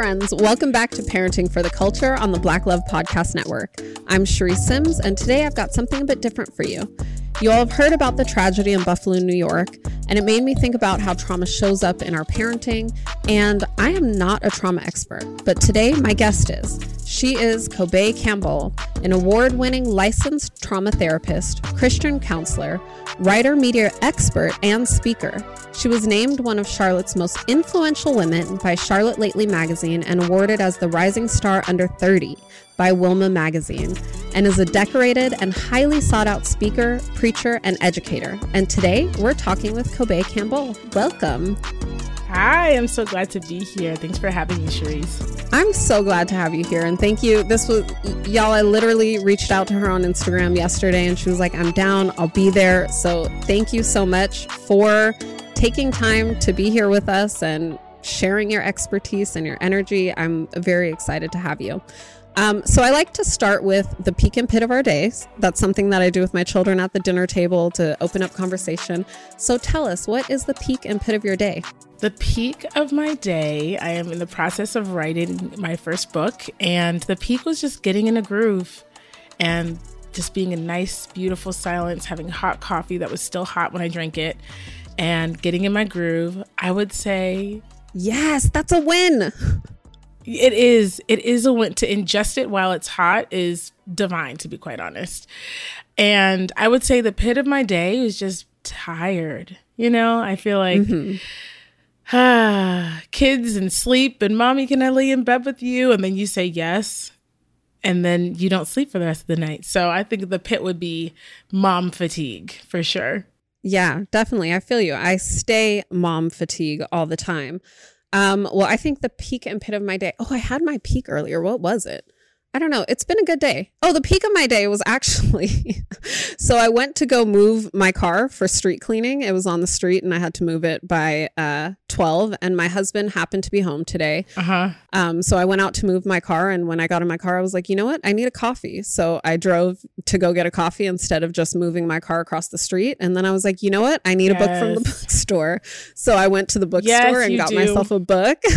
friends. Welcome back to Parenting for the Culture on the Black Love Podcast Network. I'm Charisse Sims, and today I've got something a bit different for you. You all have heard about the tragedy in Buffalo, New York, and it made me think about how trauma shows up in our parenting. And I am not a trauma expert, but today my guest is. She is Kobe Campbell, an award winning licensed trauma therapist, Christian counselor, writer, media expert, and speaker. She was named one of Charlotte's most influential women by Charlotte Lately magazine and awarded as the Rising Star Under 30 by Wilma Magazine, and is a decorated and highly sought out speaker, preacher, and educator. And today we're talking with Kobe Campbell. Welcome. Hi, I'm so glad to be here. Thanks for having me, Charisse. I'm so glad to have you here, and thank you. This was y'all. I literally reached out to her on Instagram yesterday, and she was like, "I'm down. I'll be there." So thank you so much for taking time to be here with us and sharing your expertise and your energy. I'm very excited to have you. Um, so I like to start with the peak and pit of our days. That's something that I do with my children at the dinner table to open up conversation. So tell us, what is the peak and pit of your day? The peak of my day, I am in the process of writing my first book, and the peak was just getting in a groove and just being a nice, beautiful silence, having hot coffee that was still hot when I drank it, and getting in my groove. I would say, yes, that's a win. It is. It is a win to ingest it while it's hot is divine, to be quite honest. And I would say the pit of my day is just tired. You know, I feel like mm-hmm. ah, kids and sleep and mommy, can I lay in bed with you? And then you say yes. And then you don't sleep for the rest of the night. So I think the pit would be mom fatigue for sure. Yeah, definitely. I feel you. I stay mom fatigue all the time. Um, well, I think the peak and pit of my day. Oh, I had my peak earlier. What was it? I don't know. It's been a good day. Oh, the peak of my day was actually so I went to go move my car for street cleaning. It was on the street and I had to move it by uh 12 and my husband happened to be home today. Uh-huh. Um so I went out to move my car and when I got in my car I was like, "You know what? I need a coffee." So I drove to go get a coffee instead of just moving my car across the street and then I was like, "You know what? I need yes. a book from the bookstore." So I went to the bookstore yes, and got do. myself a book.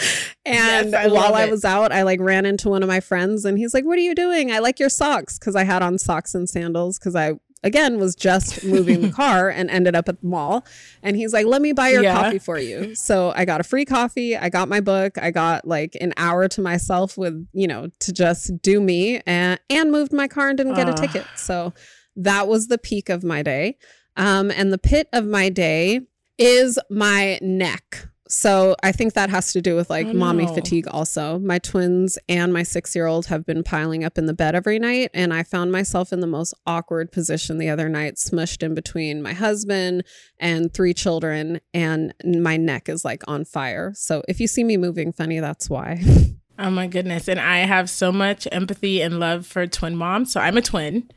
and yes, I while I was out, I like ran into one of my friends and he's like, What are you doing? I like your socks. Cause I had on socks and sandals because I again was just moving the car and ended up at the mall and he's like let me buy your yeah. coffee for you so i got a free coffee i got my book i got like an hour to myself with you know to just do me and and moved my car and didn't get uh. a ticket so that was the peak of my day um and the pit of my day is my neck so I think that has to do with like mommy fatigue also. My twins and my 6-year-old have been piling up in the bed every night and I found myself in the most awkward position the other night smushed in between my husband and three children and my neck is like on fire. So if you see me moving funny that's why. Oh my goodness. And I have so much empathy and love for twin moms. So I'm a twin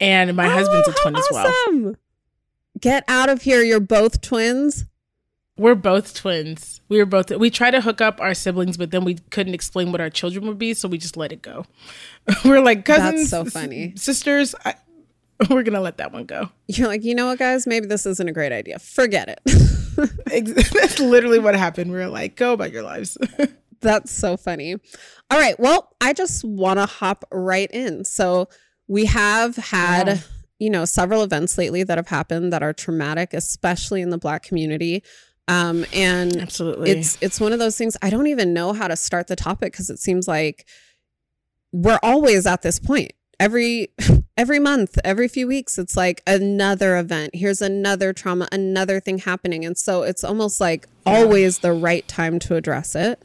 and my oh, husband's a oh, twin as well. Get out of here. You're both twins. We're both twins. We were both. We tried to hook up our siblings, but then we couldn't explain what our children would be, so we just let it go. we're like cousins. That's so funny. sisters. I, we're gonna let that one go. You're like, you know what, guys? Maybe this isn't a great idea. Forget it. That's literally what happened. We are like, go about your lives. That's so funny. All right. Well, I just want to hop right in. So we have had. Yeah you know several events lately that have happened that are traumatic especially in the black community um, and absolutely, it's it's one of those things. I don't even know how to start the topic because it seems like we're always at this point. Every every month, every few weeks, it's like another event. Here's another trauma, another thing happening, and so it's almost like yeah. always the right time to address it.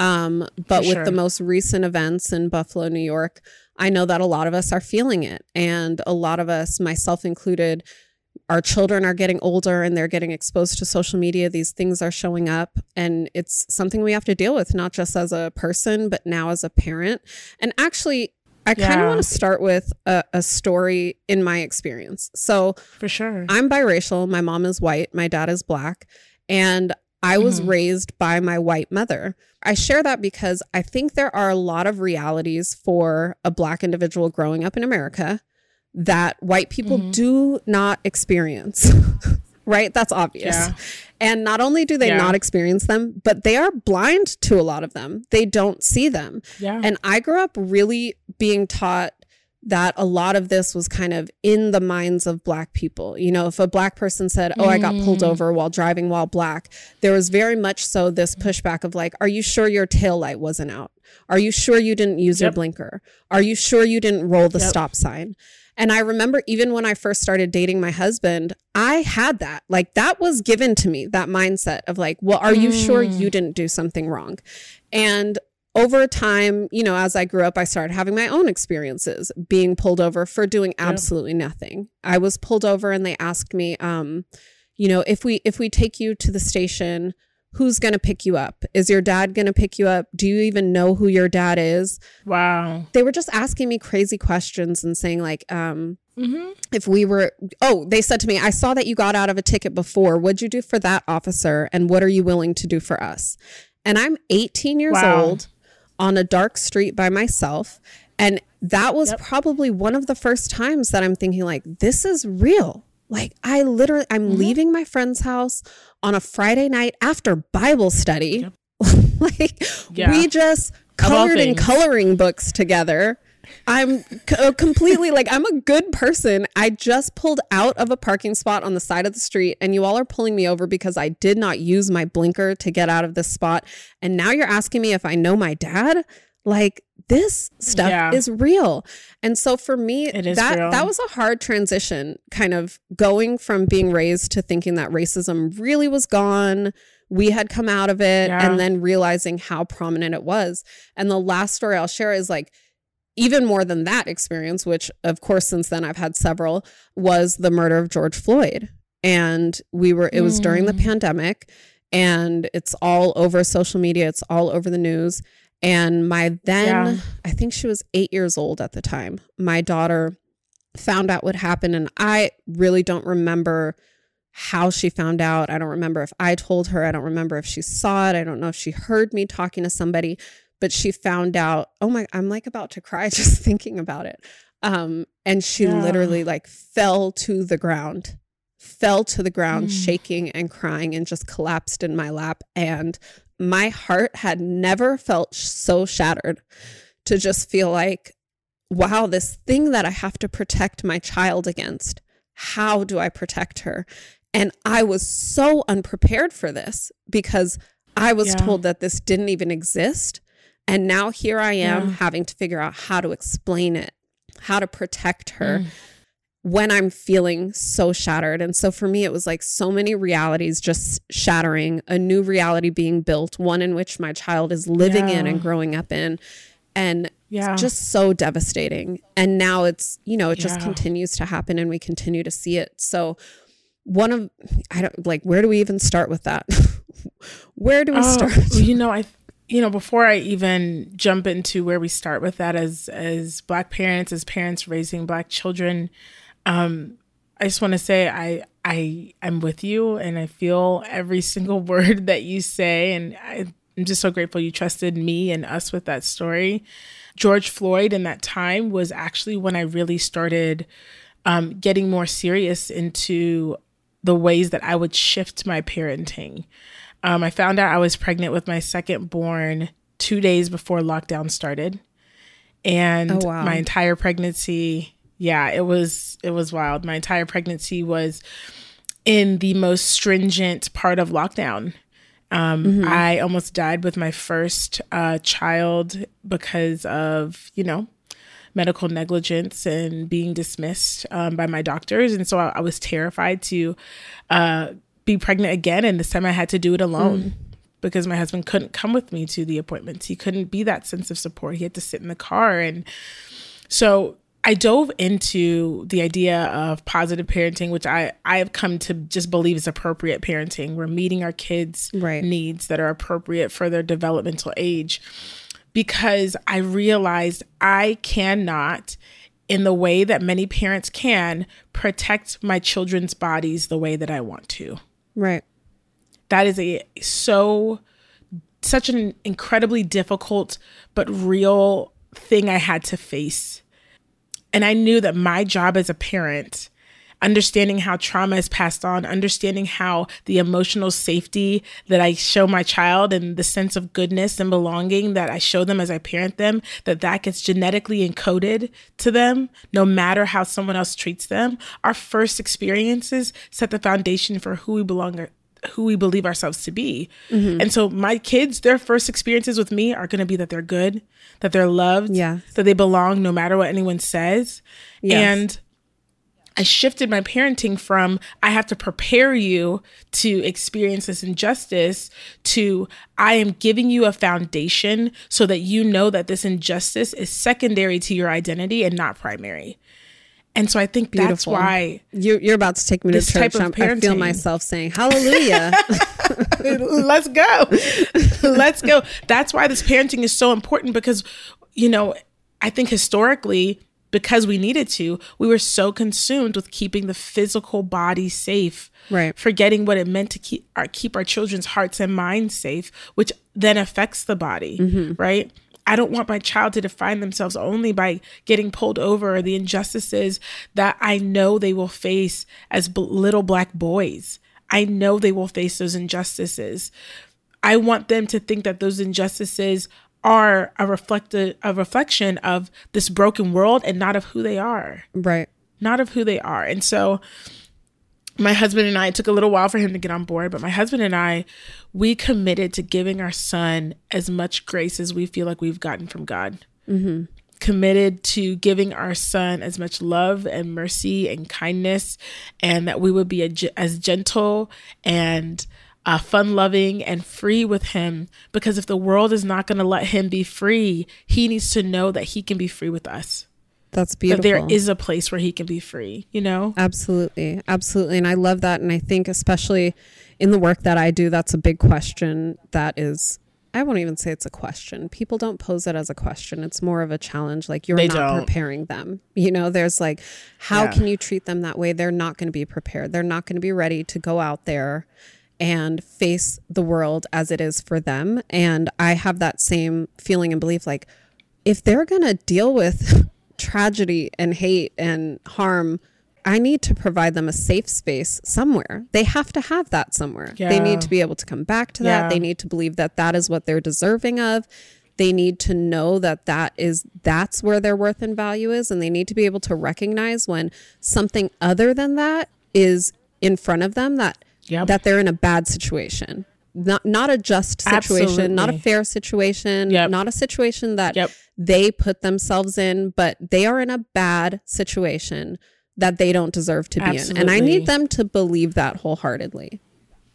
Um, but For with sure. the most recent events in Buffalo, New York, I know that a lot of us are feeling it, and a lot of us, myself included our children are getting older and they're getting exposed to social media. These things are showing up, and it's something we have to deal with, not just as a person, but now as a parent. And actually, I yeah. kind of want to start with a, a, story in my experience. So, for sure, I'm biracial. My mom is white, my dad is black, and I was mm-hmm. raised by my white mother. I share that because I think there are a lot of realities for a black individual growing up in America that white people mm-hmm. do not experience. right? That's obvious. Yeah. And not only do they Yeah. not experience them, but they are blind to a lot of them. They don't see them. Yeah. And I grew up really being taught that a lot of this was kind of in the minds of black people. You know, if a black person said, Oh, I got pulled Mm. over while driving while black, there was very much so this pushback of like, Are you sure your tail light wasn't out? Are you sure you didn't use your blinker? Are you sure you didn't roll the Yep. stop sign? And I remember even when I first started dating my husband, I had that. Like that was given to me, that mindset of like, well, are you sure Mm. you didn't do something wrong? And over time, you know, as I grew up, I started having my own experiences being pulled over for doing absolutely nothing. I was pulled over and they asked me, um, you know, if we if we take you to the station, who's going to pick you up? Is your dad going to pick you up? Do you even know who your dad is? wow. They were just asking me crazy questions and saying like, um, Mm-hmm. if we were oh they said to me i saw that you got out of a ticket before what'd you do for that officer and what are you willing to do for us and i'm 18 years Wow. old on a dark street by myself and that was Yep. probably one of the first times that i'm thinking like this is real like i literally i'm Mm-hmm. leaving my friend's house on a friday night after bible study like Yeah. we just colored in coloring books together I'm c- uh, completely like I'm a good person. I just pulled out of a parking spot on the side of the street and you all are pulling me over because I did not use my blinker to get out of this spot. And now you're asking me if I know my dad? Like this stuff Yeah. is real. And so for me It is that real. that was a hard transition kind of going from being raised to thinking that racism really was gone. We had come out of it Yeah. and then realizing how prominent it was. And the last story I'll share is like even more than that experience, which of course since then I've had several, was the murder of George Floyd. And we were it was during the Mm. pandemic and it's all over social media, it's all over the news. And my then Yeah. I think she was 8 years old at the time. My daughter found out what happened and I really don't remember how she found out. I don't remember if I told her. I don't remember if she saw it. I don't know if she heard me talking to somebody, but she found out, oh my, I'm like about to cry just thinking about it. Um, and she Yeah. literally like fell to the ground, fell to the ground, Mm. shaking and crying and just collapsed in my lap. And my heart had never felt so shattered to just feel like, wow, this thing that I have to protect my child against, how do I protect her? And I was so unprepared for this because I was Yeah. told that this didn't even exist. And now here I am Yeah. having to figure out how to explain it, how to protect her Mm. When I'm feeling so shattered. And so for me, it was like so many realities just shattering, a new reality being built, one in which my child is living in and growing up in. And Yeah. just so devastating. And now it's, you know, it just Yeah. continues to happen and we continue to see it. So one of I don't like where do we even start with that? where do we Oh, start? You know, I you know, before I even jump into where we start with that as as black parents, as parents raising black children, um, I just want to say I I I'm with you and I feel every single word that you say and I, I'm just so grateful you trusted me and us with that story. George Floyd in that time was actually when I really started um, getting more serious into the ways that I would shift my parenting. Um, I found out I was pregnant with my second born two days before lockdown started, and Oh, wow. my entire pregnancy, yeah, it was it was wild. My entire pregnancy was in the most stringent part of lockdown. Um, I almost died with my first uh, child because of you know medical negligence and being dismissed um, by my doctors. And so I, I was terrified to uh, be pregnant again. And this time I had to do it alone because my husband couldn't come with me to the appointments. He couldn't be that sense of support. He had to sit in the car. And so I dove into the idea of positive parenting, which I, I have come to just believe is appropriate parenting. We're meeting our kids' Right. needs that are appropriate for their developmental age because I realized I cannot, in the way that many parents can, protect my children's bodies the way that I want to. right. That is a so such an incredibly difficult but real thing I had to face. And I knew that my job as a parent, understanding how trauma is passed on, understanding how the emotional safety that I show my child and the sense of goodness and belonging that I show them as I parent them, that that gets genetically encoded to them, no matter how someone else treats them. Our first experiences set the foundation for who we belong who we believe ourselves to be. Mm-hmm. And so my kids, their first experiences with me are going to be that they're good, that they're loved, yeah. that they belong no matter what anyone says. Yes. And I shifted my parenting from I have to prepare you to experience this injustice to I am giving you a foundation so that you know that this injustice is secondary to your identity and not primary. And so I think Beautiful. that's why you're, you're about to take me to church. I feel myself saying hallelujah. Let's go. Let's go. That's why this parenting is so important because, you know, I think historically, because we needed to, we were so consumed with keeping the physical body safe, right? Forgetting what it meant to keep our keep our children's hearts and minds safe, which then affects the body, mm-hmm. right? I don't want my child to define themselves only by getting pulled over or the injustices that I know they will face as b- little black boys. I know they will face those injustices. I want them to think that those injustices are a reflect a reflection of this broken world and not of who they are. Right. Not of who they are. And so my husband and I, it took a little while for him to get on board, but my husband and I, we committed to giving our son as much grace as we feel like we've gotten from God. Mm-hmm. Committed to giving our son as much love and mercy and kindness, and that we would be a, as gentle and uh, fun loving and free with him. Because if the world is not going to let him be free, he needs to know that he can be free with us. That's beautiful. That there is a place where he can be free, you know? Absolutely. Absolutely. And I love that. And I think, especially in the work that I do, that's a big question that is. I won't even say it's a question. People don't pose it as a question. It's more of a challenge. Like you're they not don't. preparing them. You know, there's like, how yeah. can you treat them that way? They're not going to be prepared. They're not going to be ready to go out there and face the world as it is for them. And I have that same feeling and belief like, if they're going to deal with tragedy and hate and harm, I need to provide them a safe space somewhere. They have to have that somewhere. Yeah. They need to be able to come back to that. Yeah. They need to believe that that is what they're deserving of. They need to know that that is that's where their worth and value is and they need to be able to recognize when something other than that is in front of them that yep. that they're in a bad situation. Not not a just situation, Absolutely. not a fair situation, yep. not a situation that yep. They put themselves in, but they are in a bad situation that they don't deserve to be Absolutely. in. And I need them to believe that wholeheartedly.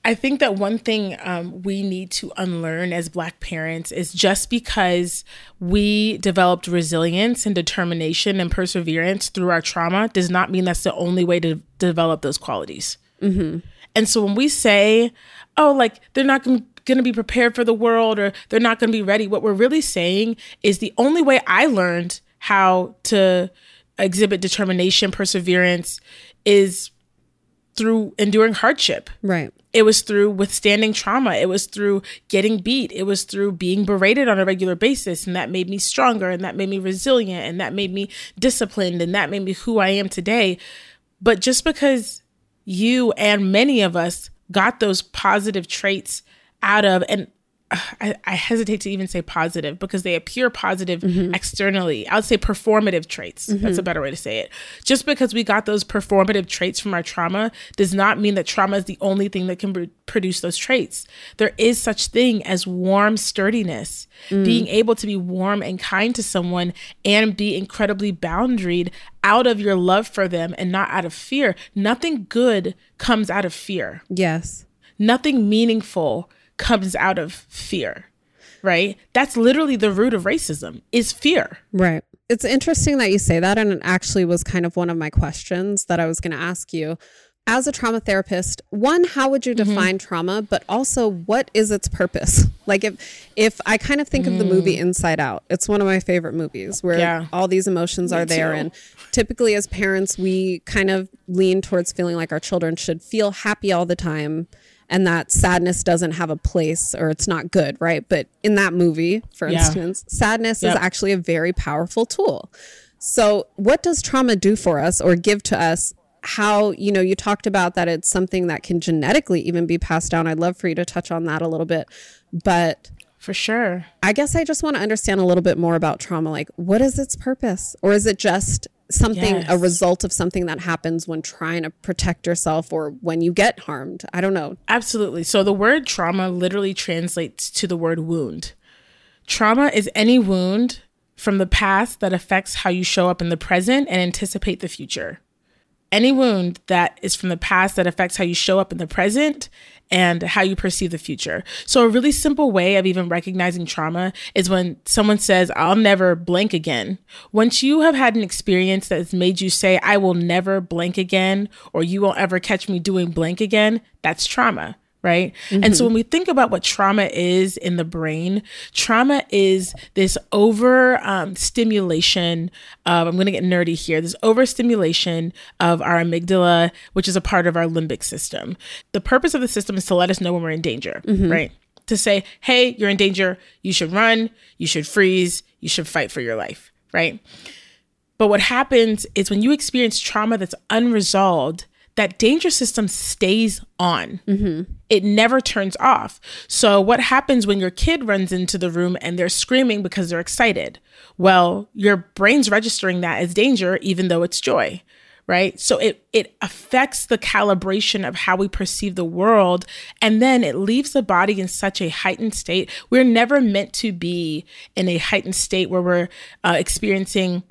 I think that one thing um, we need to unlearn as Black parents is just because we developed resilience and determination and perseverance through our trauma does not mean that's the only way to develop those qualities. Mm-hmm. And so when we say, oh, like they're not going to be prepared for the world or they're not going to be ready, what we're really saying is the only way I learned how to exhibit determination, perseverance is through enduring hardship. Right. It was through withstanding trauma. It was through getting beat. It was through being berated on a regular basis. And that made me stronger and that made me resilient and that made me disciplined and that made me who I am today. But just because you and many of us got those positive traits out of and I, I, hesitate to even say positive because they appear positive mm-hmm. externally. I would say performative traits. Mm-hmm. That's a better way to say it. Just because we got those performative traits from our trauma does not mean that trauma is the only thing that can produce those traits. There is such thing as warm sturdiness, mm. being able to be warm and kind to someone and be incredibly boundaried out of your love for them and not out of fear. Nothing good comes out of fear. Yes. Nothing meaningful comes out of fear, right? That's literally the root of racism is fear. Right. It's interesting that you say that. And it actually was kind of one of my questions that I was going to ask you. As a trauma therapist, one, how would you mm-hmm. define mm-hmm. trauma? But also, what is its purpose? Like, if if I kind of think mm. of the movie mm. Inside Out, it's one of my favorite movies where yeah. all these emotions Me are there, too. and typically as parents, we kind of lean towards feeling like our children should feel happy all the time and that sadness doesn't have a place or it's not good, right? But in that movie, for yeah. instance, sadness yep. is actually a very powerful tool. So, what does trauma do for us or give to us? how, you know, you talked about that it's something that can genetically even be passed down. I'd love for you to touch on that a little bit. But for sure. I guess I just want to understand a little bit more about trauma. Like, what is its purpose? Or is it just something, yes. a result of something that happens when trying to protect yourself or when you get harmed? I don't know. Absolutely. So the word trauma literally translates to the word wound. Trauma is any wound from the past that affects how you show up in the present and anticipate the future. Any wound that is from the past that affects how you show up in the present and how you perceive the future. So, a really simple way of even recognizing trauma is when someone says, I'll never blank again. Once you have had an experience that has made you say, I will never blank again, or you won't ever catch me doing blank again, that's trauma right? Mm-hmm. And so when we think about what trauma is in the brain, trauma is this over um, stimulation of, I'm going to get nerdy here, this overstimulation of our amygdala, which is a part of our limbic system. The purpose of the system is to let us know when we're in danger, mm-hmm. right? To say, hey, you're in danger, you should run, you should freeze, you should fight for your life, right? But what happens is when you experience trauma that's unresolved, that danger system stays on. Mm-hmm. It never turns off. So, what happens when your kid runs into the room and they're screaming because they're excited? Well, your brain's registering that as danger, even though it's joy, right? So, it, it affects the calibration of how we perceive the world. And then it leaves the body in such a heightened state. We're never meant to be in a heightened state where we're uh, experiencing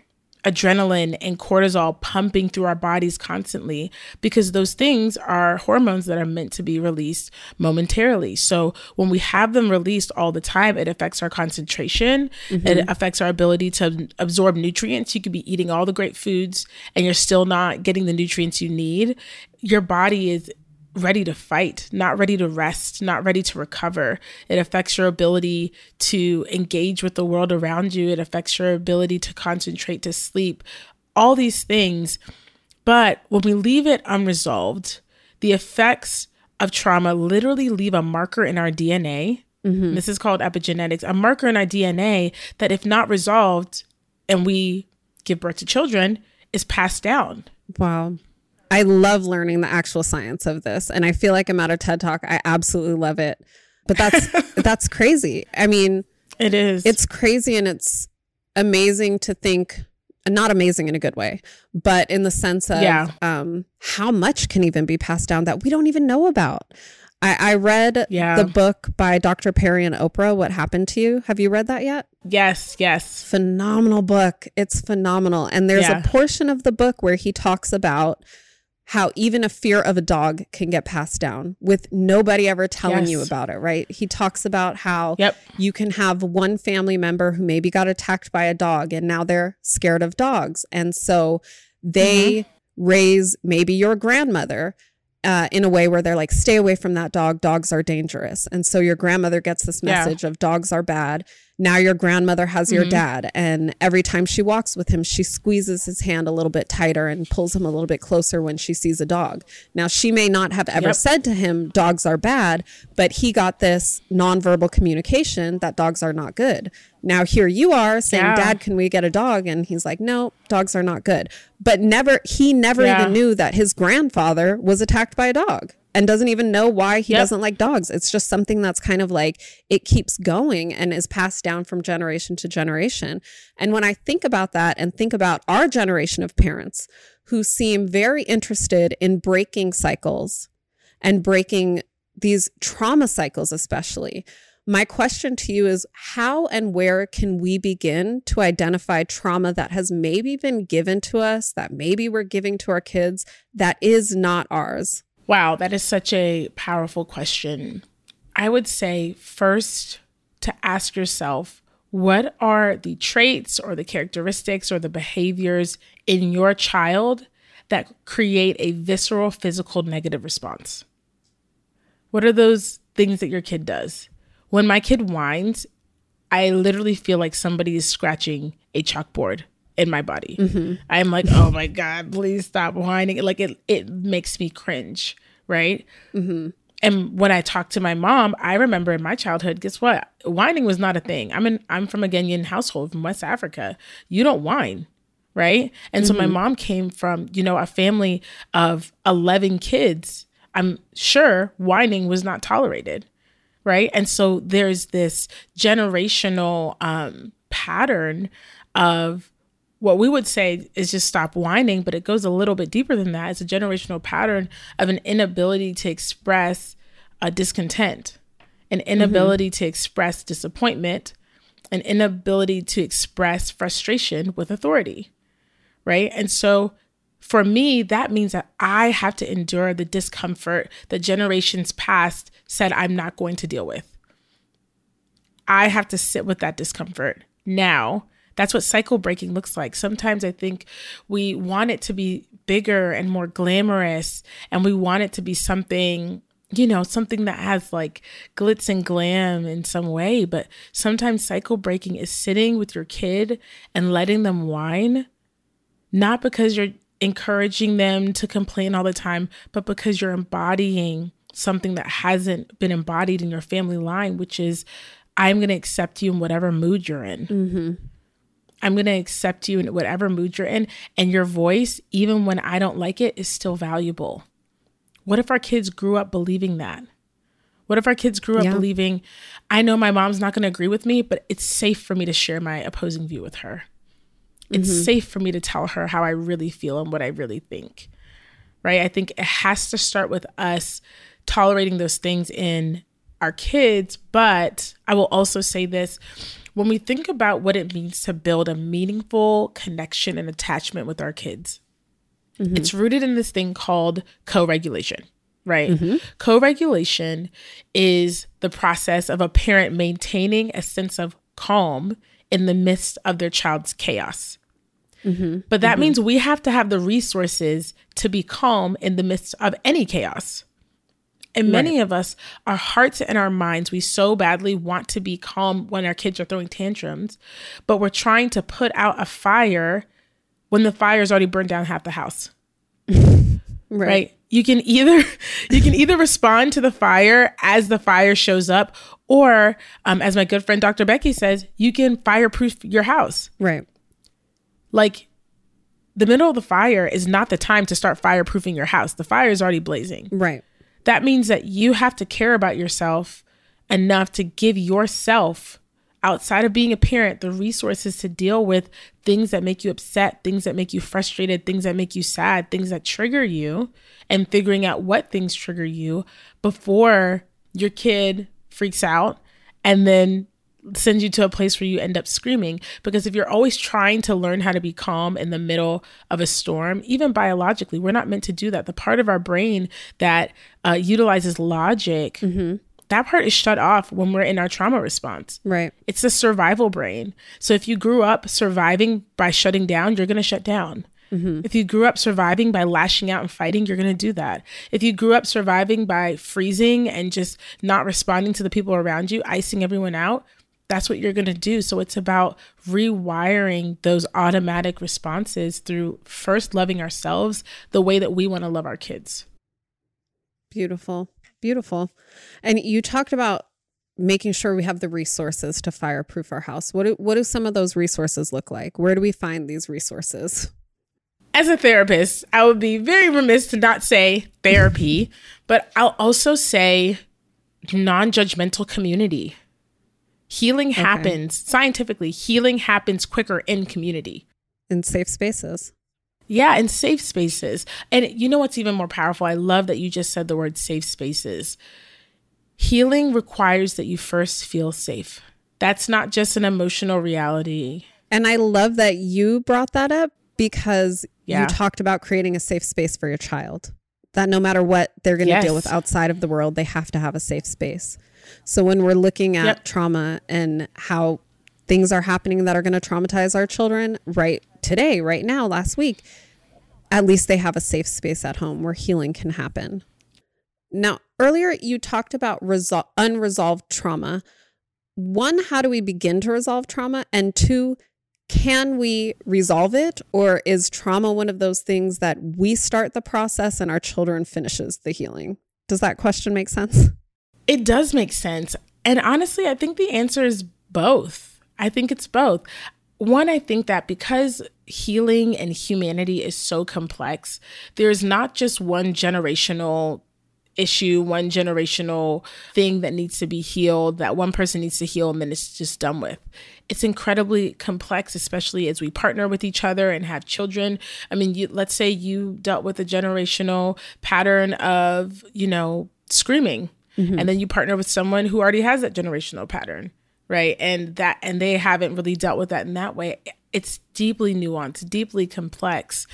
adrenaline and cortisol pumping through our bodies constantly because those things are hormones that are meant to be released momentarily. So when we have them released all the time, it affects our concentration, mm-hmm. it affects our ability to absorb nutrients. You could be eating all the great foods and you're still not getting the nutrients you need. Your body is ready to fight, not ready to rest, not ready to recover. It affects your ability to engage with the world around you. It affects your ability to concentrate, to sleep, all these things. But when we leave it unresolved, the effects of trauma literally leave a marker in our DNA. Mm-hmm. This is called epigenetics, a marker in our DNA that, if not resolved and we give birth to children, is passed down. Wow. I love learning the actual science of this. And I feel like I'm at a TED talk. I absolutely love it. But that's that's crazy. I mean, it is. It's crazy and it's amazing to think not amazing in a good way, but in the sense of yeah. um, how much can even be passed down that we don't even know about. I, I read yeah. the book by Dr. Perry and Oprah, What Happened to You. Have you read that yet? Yes, yes. Phenomenal book. It's phenomenal. And there's yeah. a portion of the book where he talks about how even a fear of a dog can get passed down with nobody ever telling yes. you about it, right? He talks about how yep. you can have one family member who maybe got attacked by a dog and now they're scared of dogs. And so they mm-hmm. raise maybe your grandmother uh, in a way where they're like, stay away from that dog. Dogs are dangerous. And so your grandmother gets this message yeah. of dogs are bad. Now your grandmother has mm-hmm. your dad. And every time she walks with him, she squeezes his hand a little bit tighter and pulls him a little bit closer when she sees a dog. Now, she may not have ever yep. said to him, dogs are bad, but he got this nonverbal communication that dogs are not good. Now here you are saying, yeah. Dad, can we get a dog? And he's like, No, dogs are not good. But never, he never yeah. even knew that his grandfather was attacked by a dog and doesn't even know why he yep. doesn't like dogs. It's just something that's kind of like it keeps going and is passed down from generation to generation. And when I think about that and think about our generation of parents who seem very interested in breaking cycles and breaking these trauma cycles, especially, my question to you is how and where can we begin to identify trauma that has maybe been given to us, that maybe we're giving to our kids, that is not ours? Wow, that is such a powerful question. I would say first to ask yourself what are the traits or the characteristics or the behaviors in your child that create a visceral physical negative response? What are those things that your kid does? When my kid whines, I literally feel like somebody is scratching a chalkboard in my body. Mm-hmm. I'm like, oh my God, please stop whining. Like it, it makes me cringe, right? Mm-hmm. And when I talk to my mom, I remember in my childhood, guess what? Whining was not a thing. I'm in, I'm from a Ghanaian household from West Africa. You don't whine. right? And mm-hmm. so my mm-hmm. mom came from, you know, a family of 11 kids. I'm sure whining was not tolerated, right? And so there's this generational um, pattern of what we would say is just stop whining, but it goes a little bit deeper than that. It's a generational pattern of an inability to express a discontent, an inability mm-hmm. to express disappointment, an inability to express frustration with authority right? And so for me, that means that I have to endure the discomfort that generations past said I'm not going to deal with. I have to sit with that discomfort now. That's what cycle breaking looks like. Sometimes I think we want it to be bigger and more glamorous, and we want it to be something, you know, something that has like glitz and glam in some way. But sometimes cycle breaking is sitting with your kid and letting them whine not because you're encouraging them to complain all the time, but because you're embodying something that hasn't been embodied in your family line, which is I'm going to accept you in whatever mood you're in. Mm-hmm. I'm going to accept you in whatever mood you're in. And your voice, even when I don't like it, is still valuable. What if our kids grew up believing that? What if our kids grew up yeah. believing, I know my mom's not going to agree with me, but it's safe for me to share my opposing view with her? It's mm-hmm. safe for me to tell her how I really feel and what I really think. Right? I think it has to start with us tolerating those things in our kids, but I will also say this when we think about what it means to build a meaningful connection and attachment with our kids, mm-hmm. it's rooted in this thing called co regulation, right? Mm-hmm. Co regulation is the process of a parent maintaining a sense of calm in the midst of their child's chaos. Mm-hmm. But that mm-hmm. means we have to have the resources to be calm in the midst of any chaos. And many right. of us, our hearts and our minds, we so badly want to be calm when our kids are throwing tantrums, but we're trying to put out a fire when the fire's already burned down half the house. right. right. You can either you can either respond to the fire as the fire shows up, or um, as my good friend Dr. Becky says, you can fireproof your house. Right. Like the middle of the fire is not the time to start fireproofing your house. The fire is already blazing. Right. That means that you have to care about yourself enough to give yourself outside of being a parent the resources to deal with things that make you upset, things that make you frustrated, things that make you sad, things that trigger you, and figuring out what things trigger you before your kid freaks out and then sends you to a place where you end up screaming because if you're always trying to learn how to be calm in the middle of a storm even biologically we're not meant to do that the part of our brain that uh, utilizes logic mm-hmm. that part is shut off when we're in our trauma response right it's the survival brain so if you grew up surviving by shutting down you're going to shut down Mm-hmm. If you grew up surviving by lashing out and fighting, you're going to do that. If you grew up surviving by freezing and just not responding to the people around you, icing everyone out, that's what you're going to do. So it's about rewiring those automatic responses through first loving ourselves the way that we want to love our kids. Beautiful. Beautiful. And you talked about making sure we have the resources to fireproof our house. What do, what do some of those resources look like? Where do we find these resources? as a therapist, I would be very remiss to not say therapy, but I'll also say non judgmental community. Healing okay. happens scientifically, healing happens quicker in community, in safe spaces. Yeah, in safe spaces. And you know what's even more powerful? I love that you just said the word safe spaces. Healing requires that you first feel safe. That's not just an emotional reality. And I love that you brought that up because yeah. you talked about creating a safe space for your child. That no matter what they're going to yes. deal with outside of the world, they have to have a safe space. So when we're looking at yep. trauma and how things are happening that are going to traumatize our children right today, right now, last week, at least they have a safe space at home where healing can happen. Now, earlier you talked about resol- unresolved trauma. One, how do we begin to resolve trauma? And two, can we resolve it or is trauma one of those things that we start the process and our children finishes the healing does that question make sense it does make sense and honestly i think the answer is both i think it's both one, I think that because healing and humanity is so complex, there's not just one generational issue, one generational thing that needs to be healed, that one person needs to heal, and then it's just done with. It's incredibly complex, especially as we partner with each other and have children. I mean, you, let's say you dealt with a generational pattern of, you know, screaming, mm-hmm. and then you partner with someone who already has that generational pattern, right? And that, and they haven't really dealt with that in that way. It's deeply nuanced, deeply complex.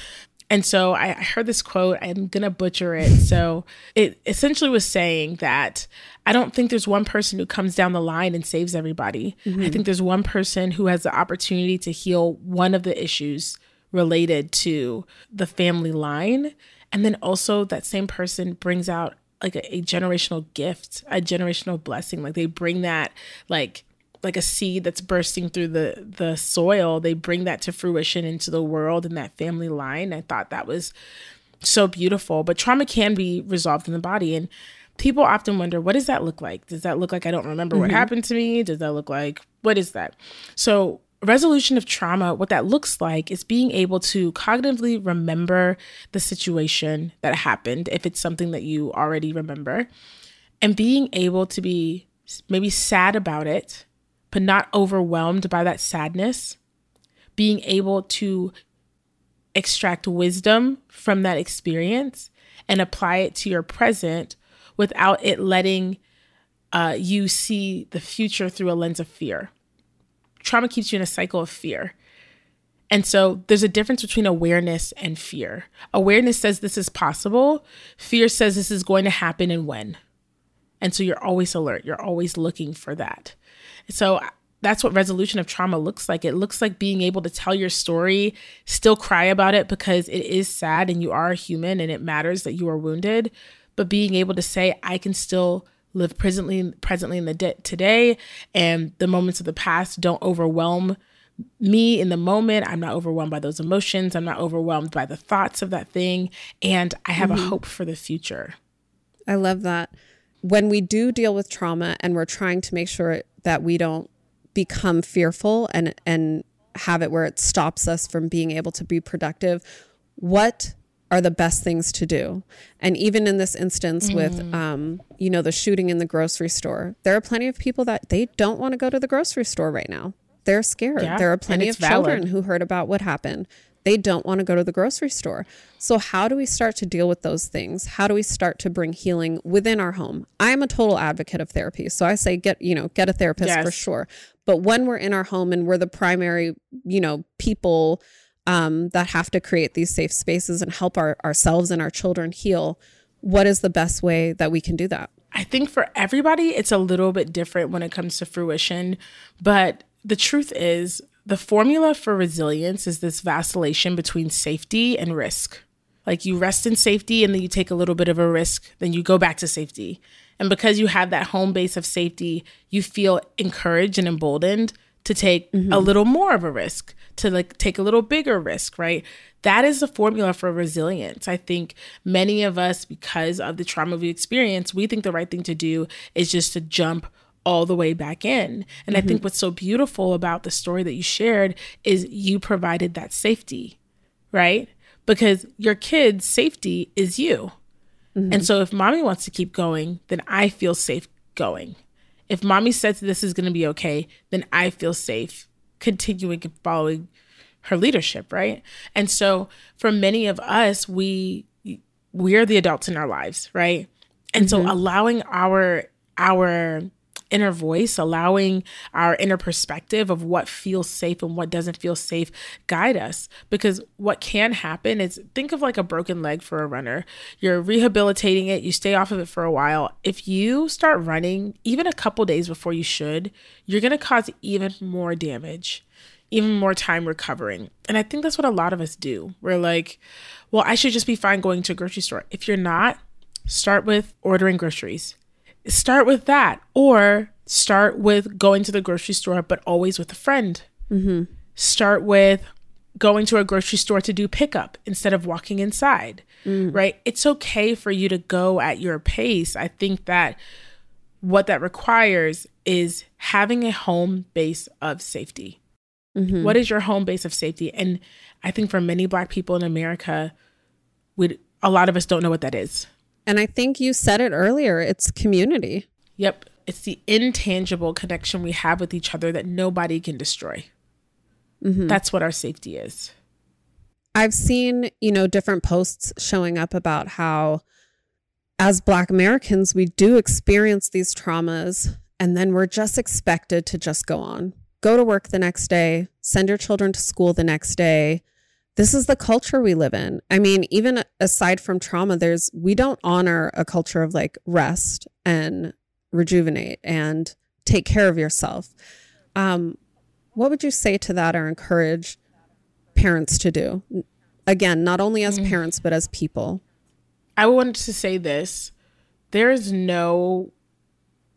And so I heard this quote, I'm going to butcher it. So it essentially was saying that I don't think there's one person who comes down the line and saves everybody. Mm-hmm. I think there's one person who has the opportunity to heal one of the issues related to the family line. And then also that same person brings out like a, a generational gift, a generational blessing. Like they bring that like like a seed that's bursting through the the soil. They bring that to fruition into the world and that family line. I thought that was so beautiful. But trauma can be resolved in the body. And people often wonder what does that look like? Does that look like i don't remember mm-hmm. what happened to me? Does that look like what is that? So resolution of trauma what that looks like is being able to cognitively remember the situation that happened if it's something that you already remember and being able to be maybe sad about it but not overwhelmed by that sadness, being able to extract wisdom from that experience and apply it to your present without it letting uh, you see the future through a lens of fear. Trauma keeps you in a cycle of fear. And so there's a difference between awareness and fear. Awareness says this is possible, fear says this is going to happen and when. And so you're always alert, you're always looking for that. So that's what resolution of trauma looks like. It looks like being able to tell your story, still cry about it because it is sad and you are a human and it matters that you are wounded, but being able to say I can still live presently presently in the de- today and the moments of the past don't overwhelm me in the moment. I'm not overwhelmed by those emotions. I'm not overwhelmed by the thoughts of that thing and I have mm-hmm. a hope for the future. I love that. When we do deal with trauma and we're trying to make sure that we don't become fearful and and have it where it stops us from being able to be productive what are the best things to do and even in this instance mm. with um, you know the shooting in the grocery store there are plenty of people that they don't want to go to the grocery store right now they're scared yeah, there are plenty of valid. children who heard about what happened they don't want to go to the grocery store. So, how do we start to deal with those things? How do we start to bring healing within our home? I'm a total advocate of therapy. So, I say get, you know, get a therapist yes. for sure. But when we're in our home and we're the primary, you know, people um, that have to create these safe spaces and help our, ourselves and our children heal, what is the best way that we can do that? I think for everybody, it's a little bit different when it comes to fruition. But the truth is, the formula for resilience is this vacillation between safety and risk. Like you rest in safety and then you take a little bit of a risk, then you go back to safety. And because you have that home base of safety, you feel encouraged and emboldened to take mm-hmm. a little more of a risk, to like take a little bigger risk, right? That is the formula for resilience. I think many of us, because of the trauma we experience, we think the right thing to do is just to jump all the way back in. And mm-hmm. I think what's so beautiful about the story that you shared is you provided that safety, right? Because your kid's safety is you. Mm-hmm. And so if mommy wants to keep going, then I feel safe going. If mommy says this is going to be okay, then I feel safe continuing following her leadership, right? And so for many of us, we we're the adults in our lives, right? And mm-hmm. so allowing our our inner voice, allowing our inner perspective of what feels safe and what doesn't feel safe guide us. Because what can happen is think of like a broken leg for a runner. You're rehabilitating it, you stay off of it for a while. If you start running even a couple days before you should, you're going to cause even more damage even more time recovering. And I think that's what a lot of us do. We're like, well, I should just be fine going to a grocery store. If you're not, start with ordering groceries start with that or start with going to the grocery store but always with a friend mm-hmm. start with going to a grocery store to do pickup instead of walking inside mm. right it's okay for you to go at your pace i think that what that requires is having a home base of safety Mm-hmm. What is your home base of safety? And I think for many Black people in America, we a lot of us don't know what that is. And I think you said it earlier. It's community. Yep, it's the intangible connection we have with each other that nobody can destroy. Mm-hmm. That's what our safety is. I've seen, you know, different posts showing up about how as Black Americans, we do experience these traumas and then we're just expected to just go on, go to work the next day, send your children to school the next day. This is the culture we live in. I mean, even aside from trauma, there's, we don't honor a culture of like rest and rejuvenate and take care of yourself. Um, what would you say to that or encourage parents to do? Again, not only as mm. parents, but as people. I wanted to say this. There is no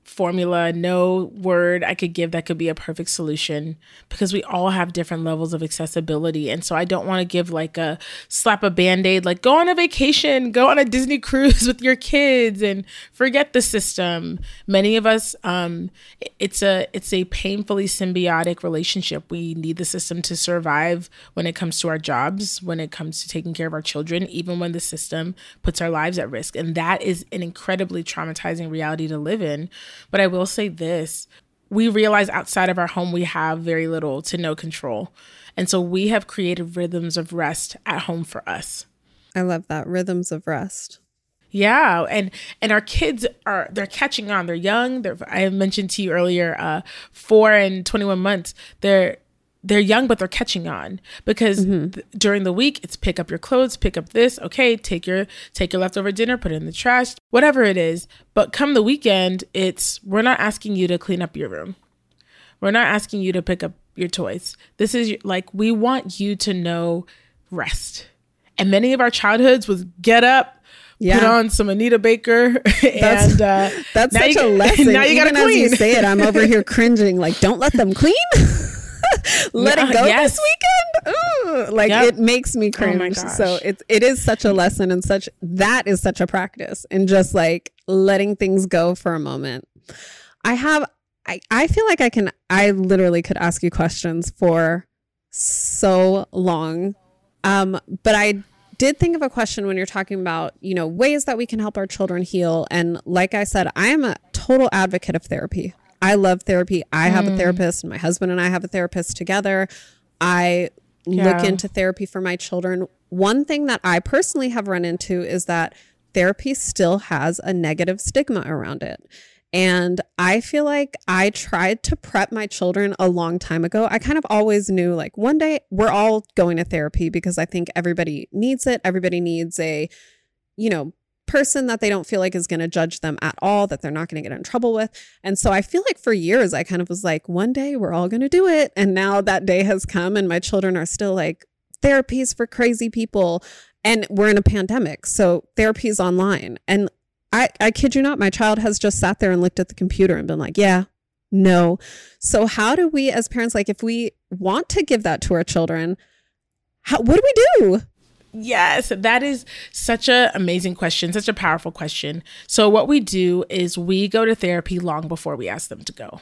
formula, no word I could give that could be a perfect solution because we all have different levels of accessibility. And so I don't want to give like a slap a band aid, like go on a vacation, go on a Disney cruise with your kids and forget the system. Many of us, um, it's a it's a painfully symbiotic relationship. We need the system to survive when it comes to our jobs, when it comes to taking care of our children, even when the system puts our lives at risk. And that is an incredibly traumatizing reality to live in. But I will say this we realize outside of our home, we have very little to no control. And so we have created rhythms of rest at home for us. I love that rhythms of rest. Yeah, and and our kids are they're catching on. They're young. They're I mentioned to you earlier, uh, four and twenty one months. They're they're young, but they're catching on because mm-hmm. th- during the week it's pick up your clothes, pick up this. Okay, take your take your leftover dinner, put it in the trash, whatever it is. But come the weekend, it's we're not asking you to clean up your room. We're not asking you to pick up your toys. This is like we want you to know rest. And many of our childhoods was get up, yeah. put on some Anita Baker, that's, and uh, that's such you, a lesson. Now you Even as you say it, I'm over here cringing. Like, don't let them clean. let it go yes. this weekend. Ooh, like yep. it makes me oh cringe. Oh so it it is such a lesson and such that is such a practice and just like letting things go for a moment. I have I, I feel like I can I literally could ask you questions for so long. Um, but I did think of a question when you're talking about, you know, ways that we can help our children heal. And like I said, I am a total advocate of therapy. I love therapy. I have mm. a therapist, and my husband and I have a therapist together. I yeah. look into therapy for my children. One thing that I personally have run into is that therapy still has a negative stigma around it. And I feel like I tried to prep my children a long time ago. I kind of always knew like one day we're all going to therapy because I think everybody needs it. Everybody needs a, you know, person that they don't feel like is going to judge them at all, that they're not going to get in trouble with. And so I feel like for years, I kind of was like, one day we're all going to do it. And now that day has come, and my children are still like, therapies for crazy people. And we're in a pandemic. So therapy's online. And I, I kid you not, my child has just sat there and looked at the computer and been like, yeah, no. So how do we as parents, like if we want to give that to our children, how, what do we do? Yes, that is such an amazing question, such a powerful question. So, what we do is we go to therapy long before we ask them to go.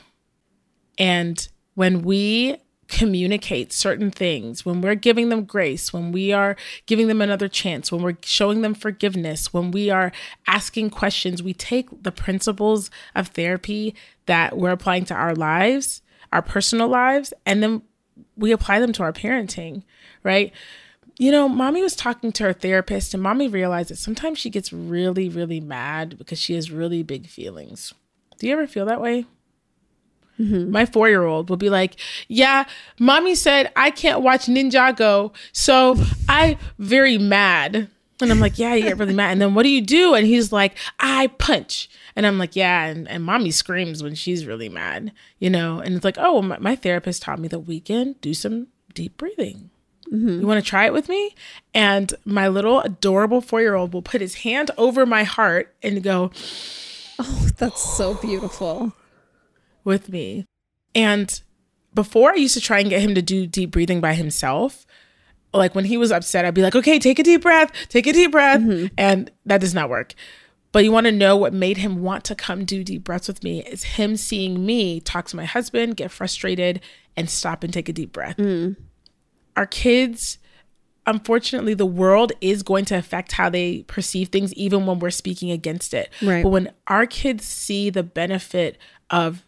And when we communicate certain things, when we're giving them grace, when we are giving them another chance, when we're showing them forgiveness, when we are asking questions, we take the principles of therapy that we're applying to our lives, our personal lives, and then we apply them to our parenting, right? You know, mommy was talking to her therapist, and mommy realized that sometimes she gets really, really mad because she has really big feelings. Do you ever feel that way? Mm-hmm. My four year old will be like, Yeah, mommy said I can't watch Ninjago, so I very mad. And I'm like, Yeah, you get really mad. And then what do you do? And he's like, I punch. And I'm like, Yeah. And, and mommy screams when she's really mad, you know? And it's like, Oh, my, my therapist taught me that we can do some deep breathing. Mm-hmm. You want to try it with me? And my little adorable four year old will put his hand over my heart and go, Oh, that's so beautiful. With me. And before I used to try and get him to do deep breathing by himself. Like when he was upset, I'd be like, okay, take a deep breath, take a deep breath. Mm-hmm. And that does not work. But you want to know what made him want to come do deep breaths with me is him seeing me talk to my husband, get frustrated, and stop and take a deep breath. Mm. Our kids, unfortunately, the world is going to affect how they perceive things, even when we're speaking against it. Right. But when our kids see the benefit of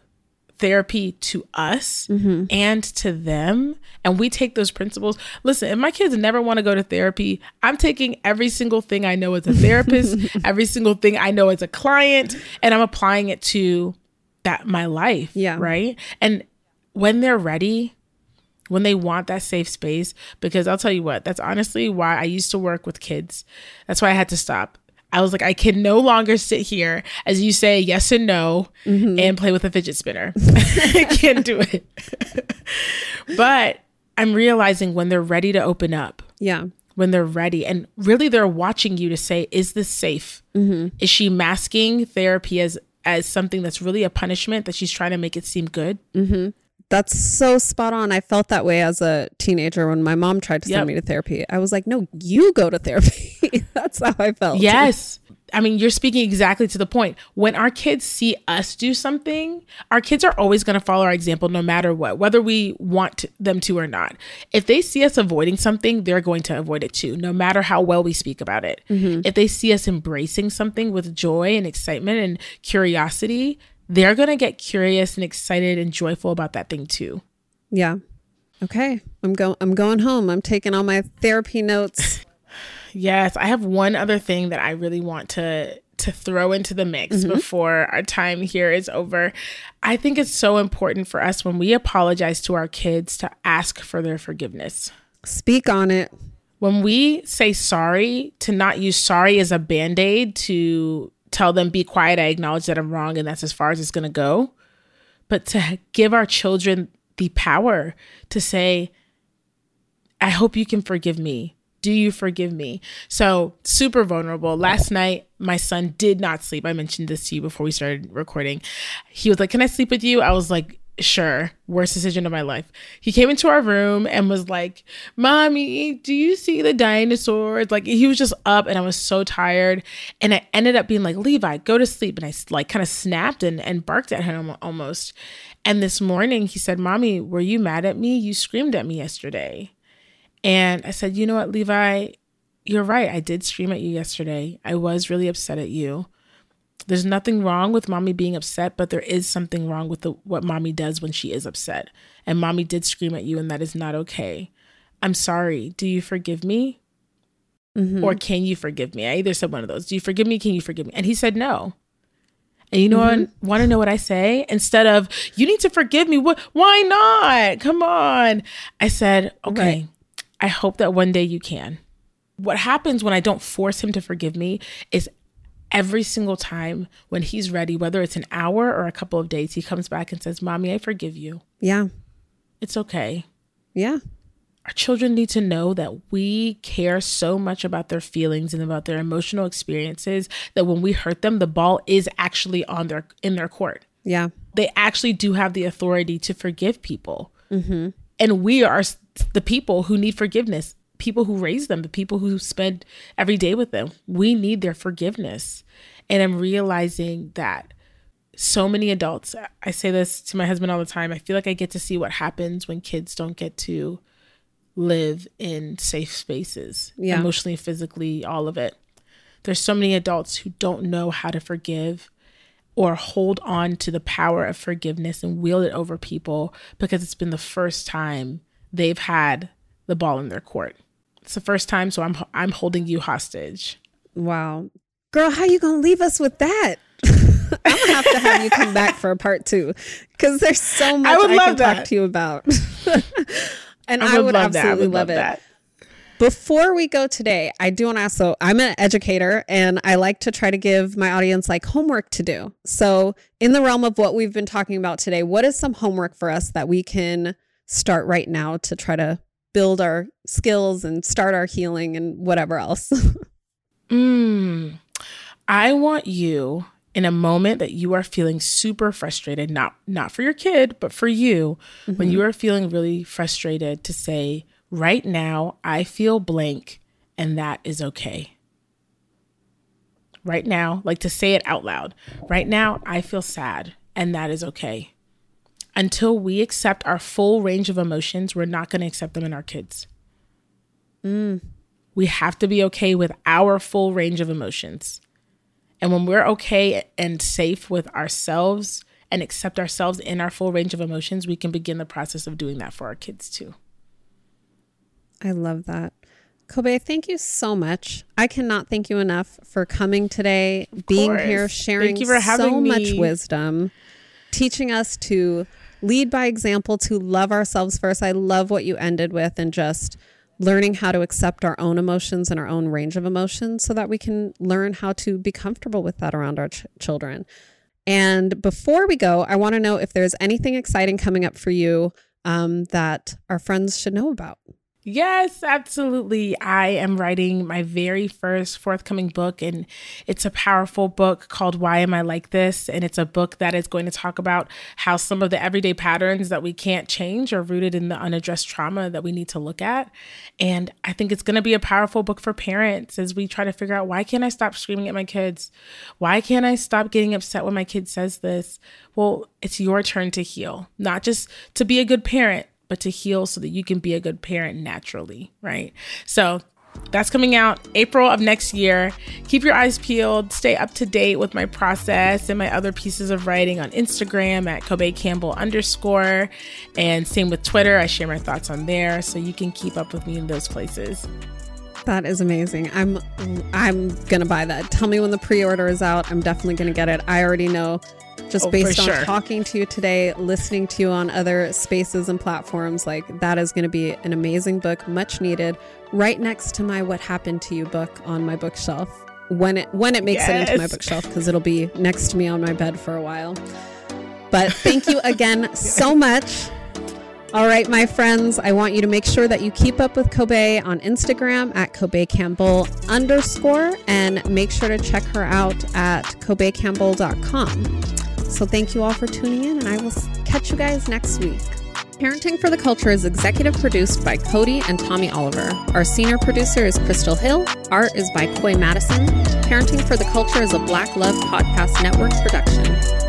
therapy to us mm-hmm. and to them and we take those principles listen if my kids never want to go to therapy i'm taking every single thing i know as a therapist every single thing i know as a client and i'm applying it to that my life yeah right and when they're ready when they want that safe space because i'll tell you what that's honestly why i used to work with kids that's why i had to stop I was like, I can no longer sit here as you say yes and no mm-hmm. and play with a fidget spinner. I can't do it. but I'm realizing when they're ready to open up. Yeah. When they're ready. And really they're watching you to say, is this safe? Mm-hmm. Is she masking therapy as as something that's really a punishment that she's trying to make it seem good? Mm-hmm. That's so spot on. I felt that way as a teenager when my mom tried to yep. send me to therapy. I was like, no, you go to therapy. That's how I felt. Yes. I mean, you're speaking exactly to the point. When our kids see us do something, our kids are always going to follow our example no matter what, whether we want them to or not. If they see us avoiding something, they're going to avoid it too, no matter how well we speak about it. Mm-hmm. If they see us embracing something with joy and excitement and curiosity, they're going to get curious and excited and joyful about that thing too. Yeah. Okay. I'm going I'm going home. I'm taking all my therapy notes. yes, I have one other thing that I really want to to throw into the mix mm-hmm. before our time here is over. I think it's so important for us when we apologize to our kids to ask for their forgiveness. Speak on it. When we say sorry, to not use sorry as a band aid to tell them, be quiet, I acknowledge that I'm wrong, and that's as far as it's going to go. But to give our children the power to say, I hope you can forgive me. Do you forgive me? So, super vulnerable. Last night, my son did not sleep. I mentioned this to you before we started recording. He was like, Can I sleep with you? I was like, sure, worst decision of my life. He came into our room and was like, Mommy, do you see the dinosaurs? Like, he was just up and I was so tired. And I ended up being like, Levi, go to sleep. And I like kind of snapped and, and barked at him almost. And this morning he said, Mommy, were you mad at me? You screamed at me yesterday. And I said, You know what, Levi? You're right. I did scream at you yesterday. I was really upset at you. There's nothing wrong with mommy being upset, but there is something wrong with the, what mommy does when she is upset. And mommy did scream at you, and that is not okay. I'm sorry. Do you forgive me? Mm-hmm. Or can you forgive me? I either said one of those. Do you forgive me? Can you forgive me? And he said no. And you know mm-hmm. what? Want to know what I say? Instead of you need to forgive me. What? Why not? Come on. I said, okay. Right. I hope that one day you can. What happens when I don't force him to forgive me is every single time when he's ready, whether it's an hour or a couple of days, he comes back and says, Mommy, I forgive you. Yeah. It's okay. Yeah. Our children need to know that we care so much about their feelings and about their emotional experiences that when we hurt them, the ball is actually on their in their court. Yeah. They actually do have the authority to forgive people. Mm-hmm. And we are the people who need forgiveness people who raise them, the people who spend every day with them. We need their forgiveness. And I'm realizing that so many adults, I say this to my husband all the time, I feel like I get to see what happens when kids don't get to live in safe spaces, yeah. emotionally, physically, all of it. There's so many adults who don't know how to forgive or hold on to the power of forgiveness and wield it over people because it's been the first time they've had the ball in their court. It's the first time, so I'm I'm holding you hostage. Wow, girl, how you gonna leave us with that? I'm gonna have to have you come back for a part two because there's so much I, would I love can that. talk to you about. and I would, I would absolutely would love, love, it. That. Before we go today, I do want to ask. So I'm an educator, and I like to try to give my audience like homework to do. So in the realm of what we've been talking about today, what is some homework for us that we can start right now to try to build our skills and start our healing and whatever else. mm, I want you in a moment that you are feeling super frustrated, not not for your kid, but for you, mm-hmm. when you are feeling really frustrated to say, right now I feel blank and that is okay. Right now, like to say it out loud. Right now I feel sad and that is okay. Until we accept our full range of emotions, we're not going to accept them in our kids. Mm. We have to be okay with our full range of emotions. And when we're okay and safe with ourselves and accept ourselves in our full range of emotions, we can begin the process of doing that for our kids too. I love that. Kobe, thank you so much. I cannot thank you enough for coming today, of being course. here, sharing so much wisdom, teaching us to lead by example, to love ourselves first. I love what you ended with and just learning how to accept our own emotions and our own range of emotions so that we can learn how to be comfortable with that around our ch- children. And before we go, I want to know if there's anything exciting coming up for you um, that our friends should know about. Yes, absolutely. I am writing my very first forthcoming book, and it's a powerful book called Why Am I Like This? And it's a book that is going to talk about how some of the everyday patterns that we can't change are rooted in the unaddressed trauma that we need to look at. And I think it's going to be a powerful book for parents as we try to figure out why can't I stop screaming at my kids? Why can't I stop getting upset when my kid says this? Well, it's your turn to heal, not just to be a good parent but to heal so that you can be a good parent naturally, right? So that's coming out April of next year. Keep your eyes peeled. Stay up to date with my process and my other pieces of writing on Instagram at Kobe Campbell underscore. And same with Twitter. I share my thoughts on there. So you can keep up with me in those places. That is amazing. I'm I'm gonna buy that. Tell me when the pre-order is out. I'm definitely gonna get it. I already know just oh, based on sure. talking to you today, listening to you on other spaces and platforms, like that is going to be an amazing book, much needed, right next to my What Happened to You book on my bookshelf when it when it makes yes. it into my bookshelf because it'll be next to me on my bed for a while. But thank you again so much. All right, my friends, I want you to make sure that you keep up with Kobe on Instagram at Kobe Campbell underscore and make sure to check her out at kobecampbell.com. So thank you all for tuning in, and I will catch you guys next week. Parenting for the Culture is executive produced by Codie and Tommy Oliver. Our senior producer is Crystal Hill. Art is by Coy Madison. Parenting for the Culture is a Black Love Podcast Network production.